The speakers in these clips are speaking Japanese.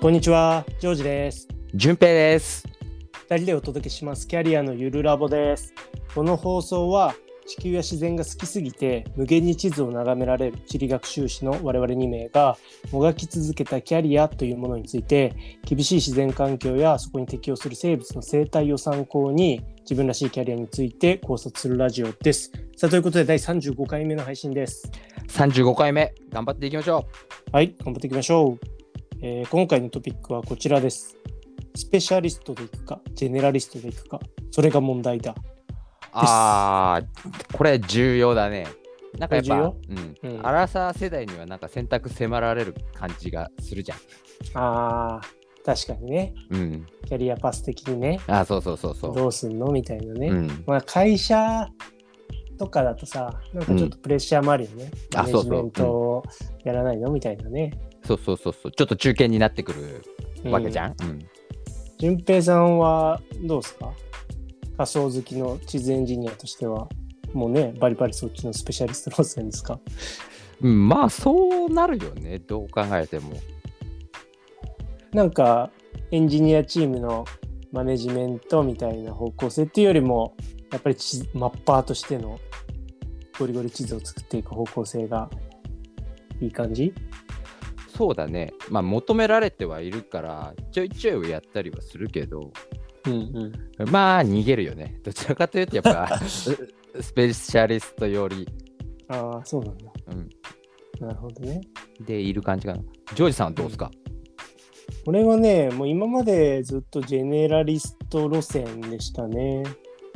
こんにちは、ジョージです。順平です。二人でお届けしますキャリアのゆるラボです。この放送は地球や自然が好きすぎて無限に地図を眺められる地理学習士の我々2名がもがき続けたキャリアというものについて厳しい自然環境やそこに適応する生物の生態を参考に自分らしいキャリアについて考察するラジオです。さあということで第35回目の配信です。35回目、頑張っていきましょはい、頑張っていきましょう。えー今回のトピックはこちらです。スペシャリストでいくか、ジェネラリストでいくか、それが問題だ。う。あー、これ重要だね。なんかやっぱ、こうんうんアラサー世代にはなんか選択迫られる感じがするじゃん。あー、確かにね、うん。キャリアパス的にね、あー、そうそうそうそう。どうすんの？みたいなね。うん、まあ、会社とかだとさ、なんかちょっとプレッシャーもあるよね。あそうそうマネジメントをやらないの？みたいなね。そうそうそうそう。ちょっと中堅になってくるわけじゃん？ん。うん。順平さんはどうですか？仮想好きの地図エンジニアとしては、もうね、バリバリそっちのスペシャリスト路線ですか？うん、まあ、そうなるよね。どう考えても。なんかエンジニアチームのマネジメントみたいな方向性っていうよりもやっぱり地マッパーとしてのゴリゴリ地図を作っていく方向性がいい感じ？そうだね。まあ、求められてはいるから、ちょいちょいやったりはするけど、うんうん。まあ、逃げるよね。どちらかというと、やっぱ、ス スペシャリストより、ああそうなんだ。うん、なるほどね。でいる感じかな。ジョージさんはどうですか、俺はねもう今までずっとジェネラリスト路線でしたね。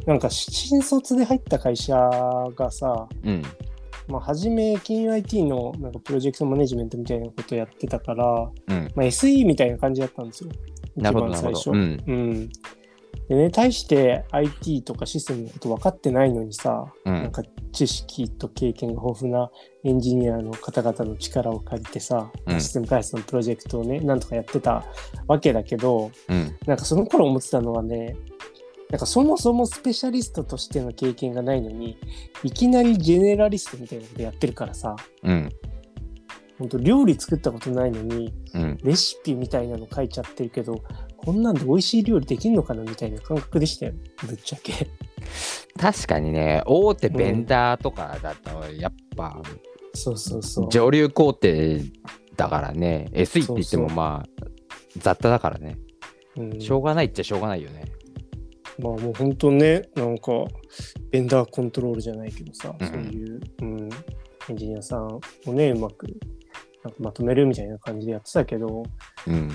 なんか新卒で入った会社がさうん、まあ、初め金融 IT のなんかプロジェクトマネジメントみたいなことやってたから、うん。まあ、SE みたいな感じだったんですよ。なるほど、一番最初。うん。でね、対して IT とかシステムのこと分かってないのにさ、うん、なんか知識と経験が豊富なエンジニアの方々の力を借りてさ、うんシステム開発のプロジェクトをね、なんとかやってたわけだけど、うん、なんかその頃思ってたのはね、なんかそもそもスペシャリストとしての経験がないのに、いきなりジェネラリストみたいなことやってるからさ、うん、本当料理作ったことないのに、うん。レシピみたいなの書いちゃってるけど、こんなんで美味しい料理できんのかなみたいな感覚でしたよ、ぶっちゃけ。確かにね、大手ベンダーとかだと、やっぱ、そうそうそう。上流工程だからね、SE って言ってもまあ、雑多だからね、うんしょうがないっちゃしょうがないよね。まあもう本当ね、なんか、ベンダーコントロールじゃないけどさ、うん。そういう、うん、エンジニアさんをね、うまくなんかまとめるみたいな感じでやってたけど、うん、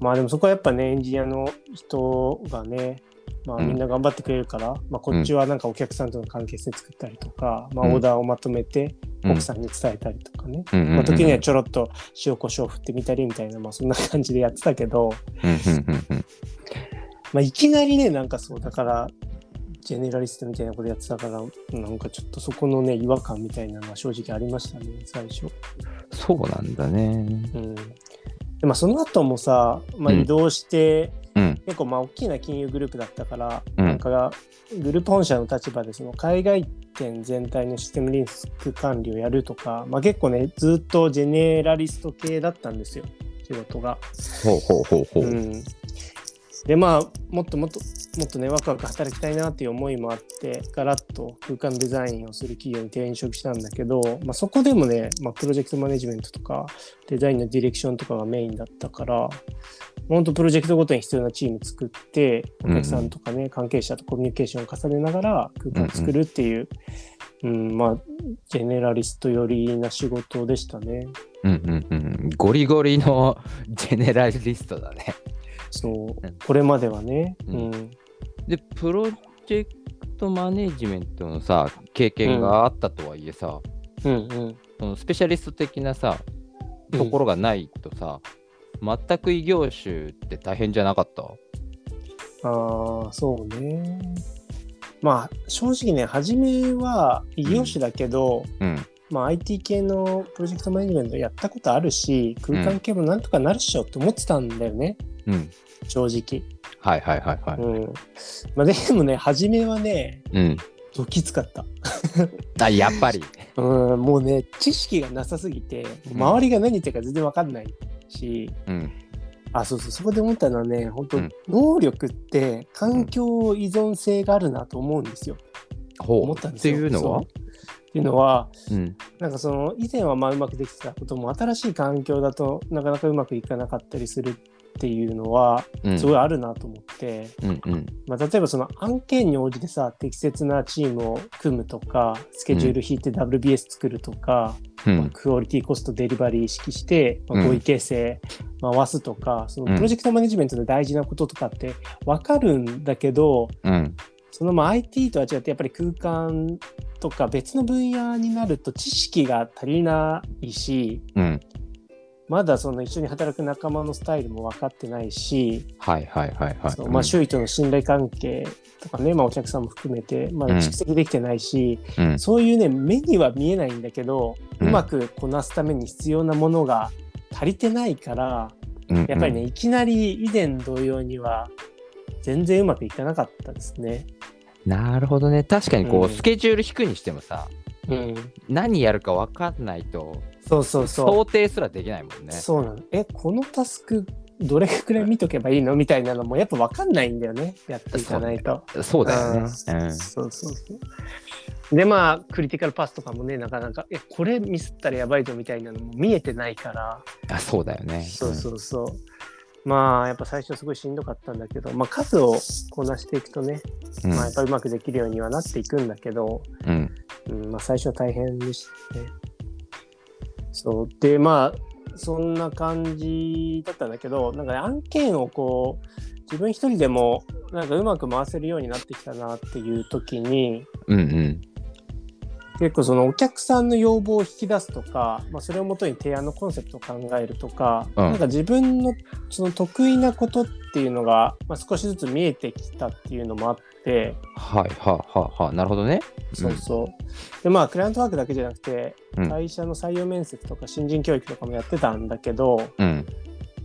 まあでもそこはやっぱね、エンジニアの人がね、まあうん。みんな頑張ってくれるから、まあこっちはなんかお客さんとの関係性作ったりとか、まあうんオーダーをまとめてうん。奥さんに伝えたりとかね、うん、うん、まあ時にはちょろっと塩コショウ振ってみたりみたいな、まあそんな感じでやってたけど、うん、うん、うん、うん。まあいきなりね、なんかそう、だから、ジェネラリストみたいなことやってたから、なんかちょっとそこのね、違和感みたいなのは正直ありましたね、最初。そうなんだね。うん。でまあその後もさ、まあうん移動して、うん、結構まあ大きな金融グループだったから、うんなんかグループ本社の立場でその海外店全体のシステムリスク管理をやるとか、まあ、結構ねずっとジェネラリスト系だったんですよ仕事が。ほうほうほうほう。うん、でまあもっともっともっとねワクワク働きたいなっていう思いもあってガラッと空間デザインをする企業に転職したんだけど、まあ、そこでもね、まあ、プロジェクトマネジメントとかデザインのディレクションとかがメインだったから本当プロジェクトごとに必要なチーム作ってお客さんとかね、関係者とコミュニケーションを重ねながら空間を作るっていう、うんまあジェネラリスト寄りな仕事でしたね。うんうんうん。ゴリゴリのジェネラリストだね。そううんこれまではね。ううん。んで、プロジェクトマネジメントのさ、経験があったとはいえさ、うんうん。そのスペシャリスト的なさ、ところがないとさ、全く異業種って大変じゃなかった？ああ、そうね。まあ、正直ね、初めは異業種だけど、うん。まあ、IT 系のプロジェクトマネジメントやったことあるし、空間系もなんとかなるっしょって思ってたんだよね、うん。正直。はいはいはいはい。うん。まあ、でもね、初めはね、うん。ドキつかった。あ、やっぱり。うん、もうね、知識がなさすぎて、周りが何言ってるか全然わかんないし、うん。あそうそうそこで思ったのはね本当、うん能力って環境依存性があるなと思うんですよ。ほうっ思ったんですよ。ていうのは？っていうのはうんなんかその以前はまあうまくできてたことも新しい環境だとなかなかうまくいかなかったりするっていうのはうん。すごいあるなと思って、うんうん。まあ、例えばその案件に応じてさ適切なチームを組むとかスケジュール引いて WBS 作るとか、まあうんクオリティコストデリバリー意識して、まあ、うん。合意形成回すとか、そうん。のプロジェクトマネジメントの大事なこととかって分かるんだけど、うん。そのまあ IT とは違ってやっぱり空間とか別の分野になると知識が足りないしうんまだその一緒に働く仲間のスタイルも分かってないし、はいはいはいはい。まあ、周囲との信頼関係とかね、まあ、お客さんも含めて、まだ蓄積できてないし、うん。そういうね目には見えないんだけど、ううんまくこなすために必要なものが足りてないからうんやっぱりね、いきなり以前同様には全然うまくいかなかったですね。なるほどね。確かにこう、うん。スケジュール引くにしてもさうん、何やるか分かんないとそうそうそう。想定すらできないもんね。そうなの。え、このタスクどれくらい見とけばいいの？みたいなのもやっぱ分かんないんだよね。やっていかないと。そうだよね。うん。そうそうそう。でまあクリティカルパスとかもねなかなかえこれミスったらやばいぞみたいなのも見えてないから。うん、あそうだよね。そうそうそう、まあやっぱ最初すごいしんどかったんだけど、まあ、数をこなしていくとね、うん。まあ、やっぱうまくできるようにはなっていくんだけど、うんうんまあ、最初は大変でしたね。そうでまあそんな感じだったんだけどなんか、ね、案件をこう自分一人でもなんかうまく回せるようになってきたなっていう時にうんうん結構そのお客さんの要望を引き出すとか、まあ、それをもとに提案のコンセプトを考えるとか、うん。なんか自分のその得意なことっていうのが、まあ、少しずつ見えてきたっていうのもあって、はいはいはいはい。なるほどね。そうそう。でまあクライアントワークだけじゃなくてうん。会社の採用面接とか新人教育とかもやってたんだけど、うん。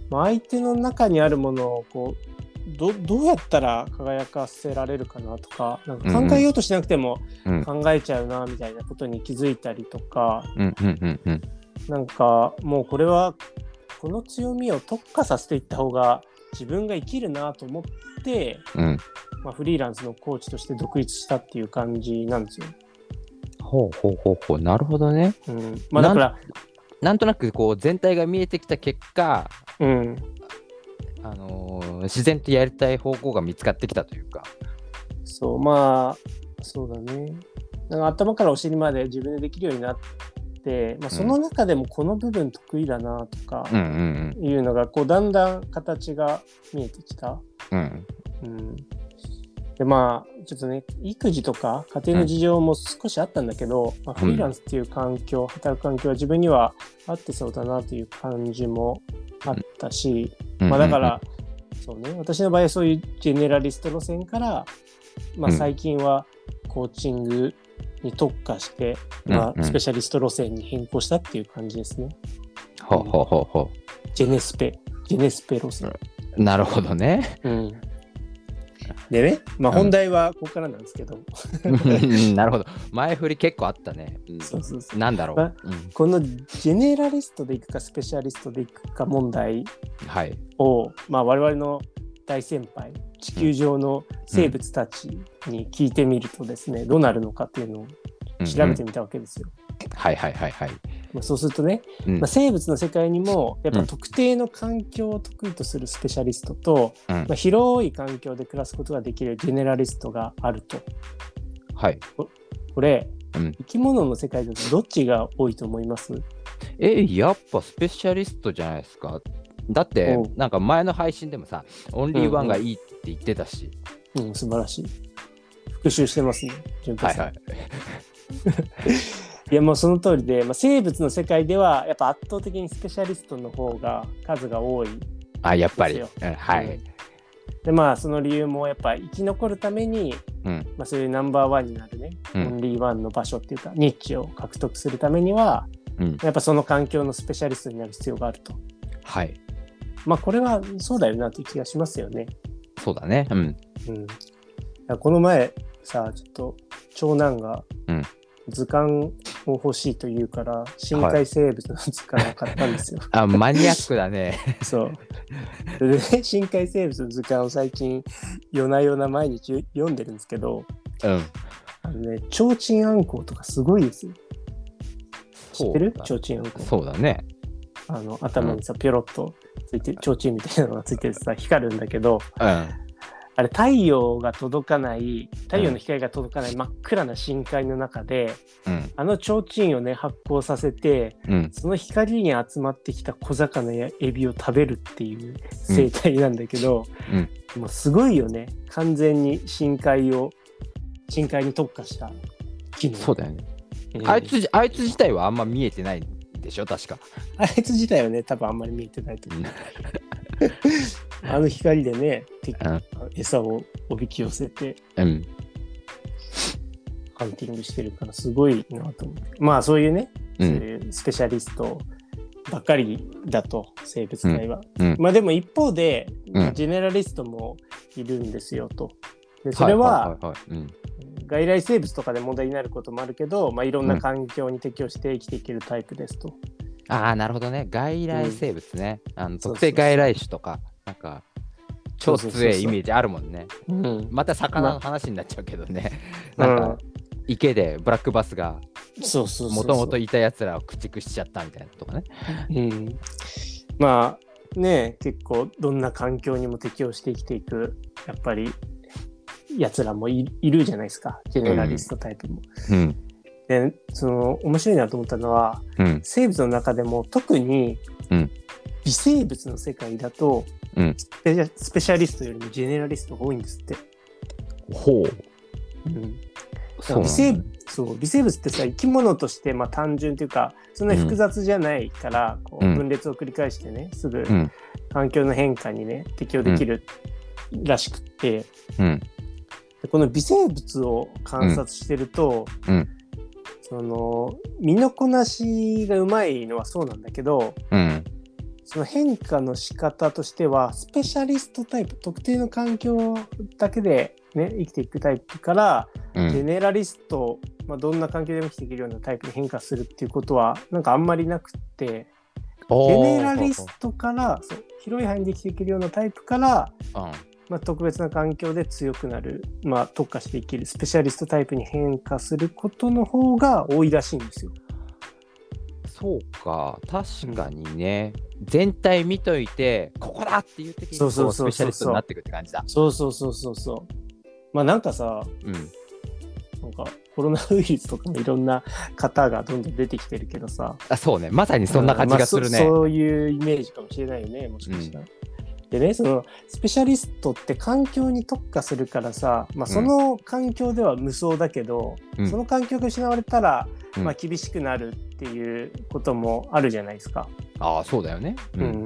まあ、相手の中にあるものをこうどどうやったら輝かせられるかなとかなんか考えようとしなくてもうん。考えちゃうなみたいなことに気づいたりとか、うんうんうんうん。なんかもうこれはこの強みを特化させていった方が自分が生きるなと思って、うん。まあ、フリーランスのコーチとして独立したっていう感じなんですよ。ほうほうほうほう。なるほどね。うん、まあだから、なんとなくこう全体が見えてきた結果うん、あのー自然とやりたい方向が見つかってきたというか。そうまあそうだね。なんか頭からお尻まで自分でできるようになって、まあ、その中でもこの部分得意だなとかうんうんいうのがこうだんだん形が見えてきた。うん。うん。うん、でまあちょっとね育児とか家庭の事情も少しあったんだけど、まあ、フリーランスっていう環境、働く環境は自分には合ってそうだなという感じもあったし、うん。まあ、だから、そうね。私の場合はそういうジェネラリスト路線から、まあ、うん。最近はコーチングに特化して、まあ、うんうん。スペシャリスト路線に変更したっていう感じですね。ほうほうほうほジェネスペジェネスペ路線。うなるほどね。うん。でね、まあ、うん。本題はここからなんですけど、うん。なるほど。前振り結構あったね、うん。そうそうそう。なんだろう、まうん。このジェネラリストでいくかスペシャリストでいくか問題はいを、まあ、我々の大先輩地球上の生物たちに聞いてみるとですね、どうなるのかっていうのを調べてみたわけですよ。はいはいはいはい、まあ、そうするとね、うん。まあ、生物の世界にもやっうん。ぱ特定の環境を得意とするスペシャリストと、うん。まあ、広い環境で暮らすことができるジェネラリストがあると。はい。これ、うん。生き物の世界だとどっちが多いと思います？えやっぱスペシャリストじゃないですか？だってなんか前の配信でもさオンリーワンがいいって言ってたし、うん、素晴らしい。復習してますね、順平さん。はいはい。いやもうその通りで、まあ、生物の世界ではやっぱ圧倒的にスペシャリストの方が数が多い。あやっぱり、うんはい、うん。でまあその理由もやっぱ生き残るために、うん。まあ、そういうナンバーワンになるね、うん。オンリーワンの場所っていうかニッチを獲得するためにはうん、やっぱその環境のスペシャリストになる必要があると。はいまあこれはそうだよなという気がしますよね。そうだねうんうん、この前さちょっと長男がうん図鑑を欲しいと言うから深海生物の図鑑を買ったんですよ。あ、マニアックだね。そう。でね、深海生物の図鑑を最近夜な夜な毎日読んでるんですけど、うん。あのね、ちょうちんあんこうとかすごいですよ。知ってる？ちょうちんあんこう。そうだね。あの頭にさ、ピョロッとついて、ちょうちんみたいなのがついててさ、光るんだけど、うん。あれ太陽が届かない、太陽の光が届かない真っ暗な深海の中で、うん。あの提灯をね、発光させて、うん。その光に集まってきた小魚やエビを食べるっていう生態なんだけど、もうすごいよね。完全に深海を、深海に特化した機能。そうだよね。うんあいつ、あいつ自体はあんま見えてないでしょ、確か。あいつ自体はね、多分あんまり見えてないと思う。うんあの光でね、餌をおびき寄せてうん。ハンティングしてるからすごいなと思って。まあそういうね、そううん。いうスペシャリストばっかりだと、生物界は。うん。まあでも一方で、うんジェネラリストもいるんですよと。でそれは。外来生物とかで問題になることもあるけど、まあ、いろんな環境に適応して生きていけるタイプですと。ああ、なるほどね。外来生物ね。あのそうそう特定外来種とか、なんか、超強いイメージあるもんね。うんまた魚の話になっちゃうけどね。なんか、池でブラックバスがもともといたやつらを駆逐しちゃったみたいなとかね。うん、まあね結構どんな環境にも適応して生きていくやっぱりやつらもいいるじゃないですかジェネラリストタイプも。うん。でその面白いなと思ったのはうん。生物の中でも特にうん微生物の世界だと、うんスペシャリストよりもジェネラリストが多いんですって。ほう。うん微生そう微生物ってさ生き物としてまあ単純というかそんなに複雑じゃないから、こううん分裂を繰り返してねすぐうん。環境の変化にね適応できるらしくって、うん。でこの微生物を観察してると、うんその身のこなしがうまいのはそうなんだけどうん。その変化の仕方としてはスペシャリストタイプ特定の環境だけで、ね、生きていくタイプからうん。ジェネラリスト、まあ、どんな環境でも生きていけるようなタイプに変化するっていうことはなんかあんまりなくってジェネラリストから広い範囲で生きていけるようなタイプから、うん。まあ、特別な環境で強くなる、まあ、特化して生きるスペシャリストタイプに変化することの方が多いらしいんですよ。そうか、確かにね、全体見といて、ここだっていう時にこそうそううそうそうスペシャリストになっていくって感じだ。そうそうそうそうそう。まあなんかさうん。なんかコロナウイルスとかもいろんな方がどんどん出てきてるけどさあ、そうね、まさにそんな感じがするね。まあそそういうイメージかもしれないよねもしかしたら。でねそのスペシャリストって環境に特化するからさ、まあ、その環境では無双だけど、うんその環境が失われたら、うんまあ、厳しくなるっていうこともあるじゃないですか。ああ、そうだよね。う。うんん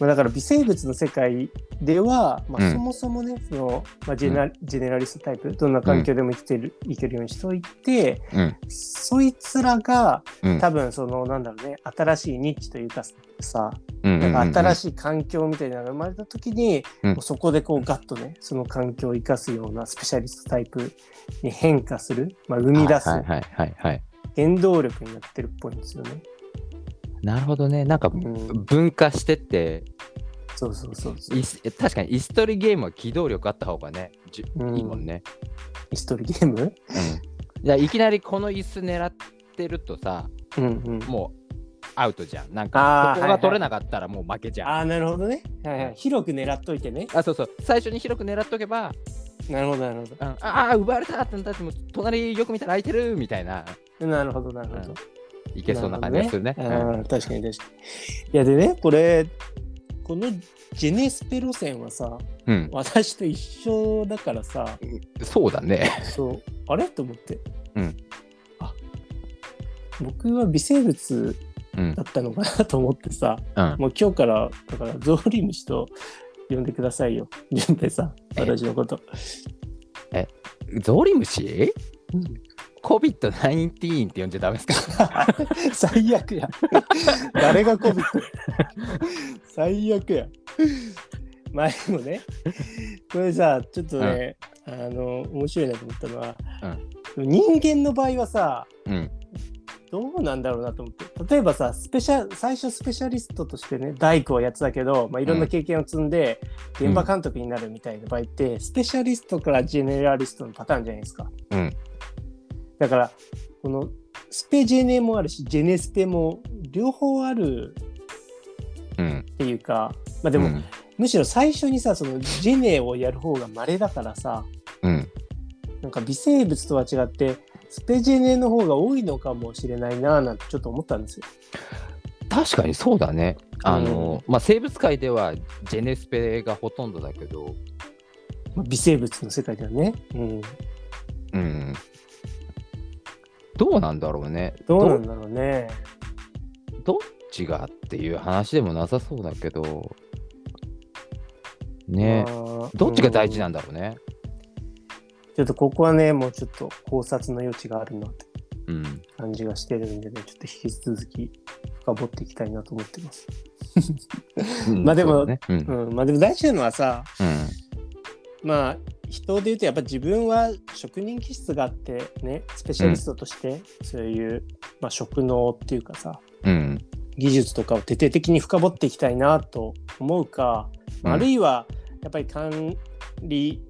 まあ、だから微生物の世界では、まあ、うんそもそもね、そのまあ、ジェナジェネラリストタイプどんな環境でも生きてる、生きるようにしといてうん。そいつらがうん。多分そのなんだろうね新しいニッチというかさうんうんうんなんか新しい環境みたいなのが生まれた時に、そこでこうガッとねその環境を生かすようなスペシャリストタイプに変化する、まあ、生み出す。原動力になってるっぽいんですよね。なるほどね。なんかうん、分化してって、そうそうそうそういす確かにイストリゲームは機動力あった方がね、じうんいいもんね。ヒストリーゲーム？うん。いや、いきなりこの椅子狙ってるとさ、うんうんもうアウトじゃん。なんあか、ここが取れなかったらもう負けじゃん。ああ、なるほどね。はいはい、広く狙っといてね。あ、そうそう。最初に広く狙っとけば、なるほど、なるほうん、ああ、奪われたってなっても、隣よく見たら空いてるみたいな、ど。なるほど、なるほど。いけそうな感じがするね。ねうん確かに確かに。いや、でね、これ、このジェネスペ路線はさ、うん。私と一緒だからさ、うんそうだね。そう、あれ？と思って。うん。あ僕は微生物うんだ。ったのかなと思ってさ、うん。もう今日から、だから、ゾウリムシと呼んでくださいよ。順平さん、え？私のこと。ゾウリムシ？?COVID-19 って呼んじゃダメですか？最悪や。誰がコビット？最悪や。前もね、これさ、ちょっとね、あの、面白いなと思ったのは、人間の場合はさ、うん。どうなんだろうなと思って例えばさスペシャ最初スペシャリストとしてね大工をやってたけど、まあ、いろんな経験を積んで、現場監督になるみたいな場合って、スペシャリストからジェネラリストのパターンじゃないですかうん。だからこのスペジェネもあるしジェネスペも両方あるうん。っていうかまあでも、うんむしろ最初にさそのジェネをやる方が稀だからさうん。なんか微生物とは違ってスペジェネの方が多いのかもしれないなぁなんてちょっと思ったんですよ。確かにそうだね。あの、まあ、生物界ではジェネスペがほとんどだけど、まあ微生物の世界ではね。うん、うん。どうなんだろうね。どうなんだろうね。どどっちがっていう話でもなさそうだけど、ね、まあどっちが大事うんなんだろうね。ちょっとここはね、もうちょっと考察の余地があるなってうん。感じがしてるんでね、ちょっと引き続き深掘っていきたいなと思ってます。う んまあでもそうだねうん。うん、まあでも大事なのはさ、うんまあ人で言うとやっぱ自分は職人気質があってね、スペシャリストとしてそういう、まあ、職能っていうかさ、うん。技術とかを徹底的に深掘っていきたいなと思うか、まああるいはやっぱり管理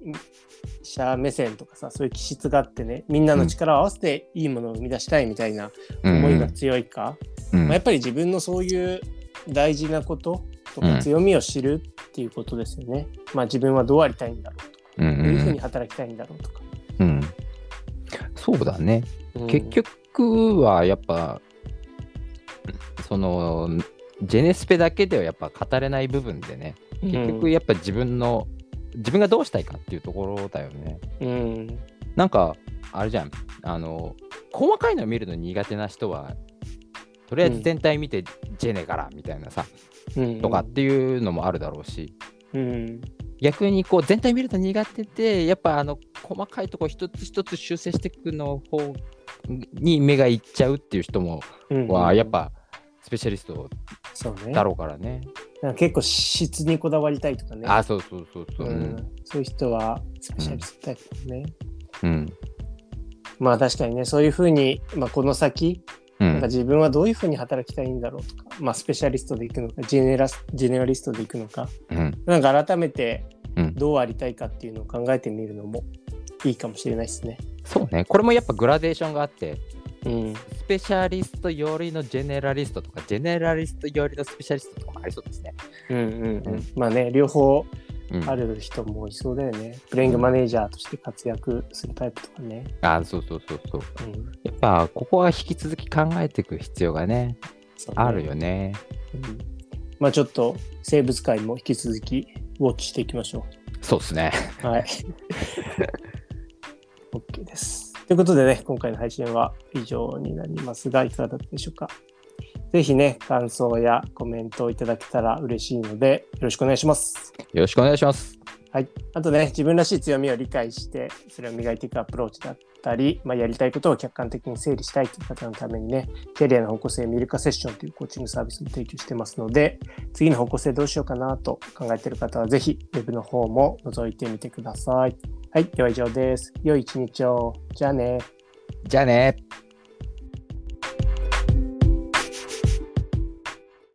者目線とかさそういう気質があってねみんなの力を合わせていいものを生み出したいみたいな思いが強いか、うん。まあ、やっぱり自分のそういう大事なこととうん。か強みを知るっていうことですよね。まあ自分はどうありたいんだろうとか、うん。どういうふうに働きたいんだろうとか。うん。そうだね。うん。結局はやっぱ、その、ジェネスペだけではやっぱ語れない部分でね、結局やっぱ自分の、自分がどうしたいかっていうところだよね。うん、なんか、あれじゃん、あの、細かいの見るの苦手な人は、とりあえず全体見てジェネからみたいなさ、うん、とかっていうのもあるだろうし、うん、逆にこう全体見ると苦手で、やっぱあの細かいとこ一つ一つ修正していくの方に目がいっちゃうっていう人もうんは、やっぱスペシャリストだろうからね。なんか結構質にこだわりたいとかね。あ、そうそうそうそう。ううんん、そういう人はスペシャリストタイプだね。うん。まあ確かにね、そういうふうに、まあ、この先、うんなんか自分はどういうふうに働きたいんだろうとか、まあ、スペシャリストでいくのか、ジェネラスジェネラリストでいくのか、うんなんか改めてうんどうありたいかっていうのを考えてみるのもいいかもしれないですね。そうね。これもやっぱグラデーションがあって、うん、スペシャリスト寄りのジェネラリストとか、ジェネラリスト寄りのスペシャリストとかもありそうですね。うん、うん、ううんん。まあね、両方うん、ある人もいそうだよね。プレイングマネージャーとして活躍するタイプとかね。あ、そうそうそうそう。うん、やっぱここは引き続き考えていく必要がね、ねあるよね。うんまあちょっと生物界も引き続きウォッチしていきましょそうですね。う。はい。OK です。ということでね、今回の配信は以上になりますが、いかがだったでしょうか？ぜひね、感想やコメントをいただけたら嬉しいので、よろしくお願いします。よろしくお願いします。はい。あとね、自分らしい強みを理解して、それを磨いていくアプローチだったり、まあ、やりたいことを客観的に整理したいという方のためにね、キャリアの方向性見る化セッションというコーチングサービスも提供してますので、次の方向性どうしようかなと考えている方は、ぜひ、ウェブの方も覗いてみてください。はい。では以上です。良い一日を。じゃあね。じゃあね。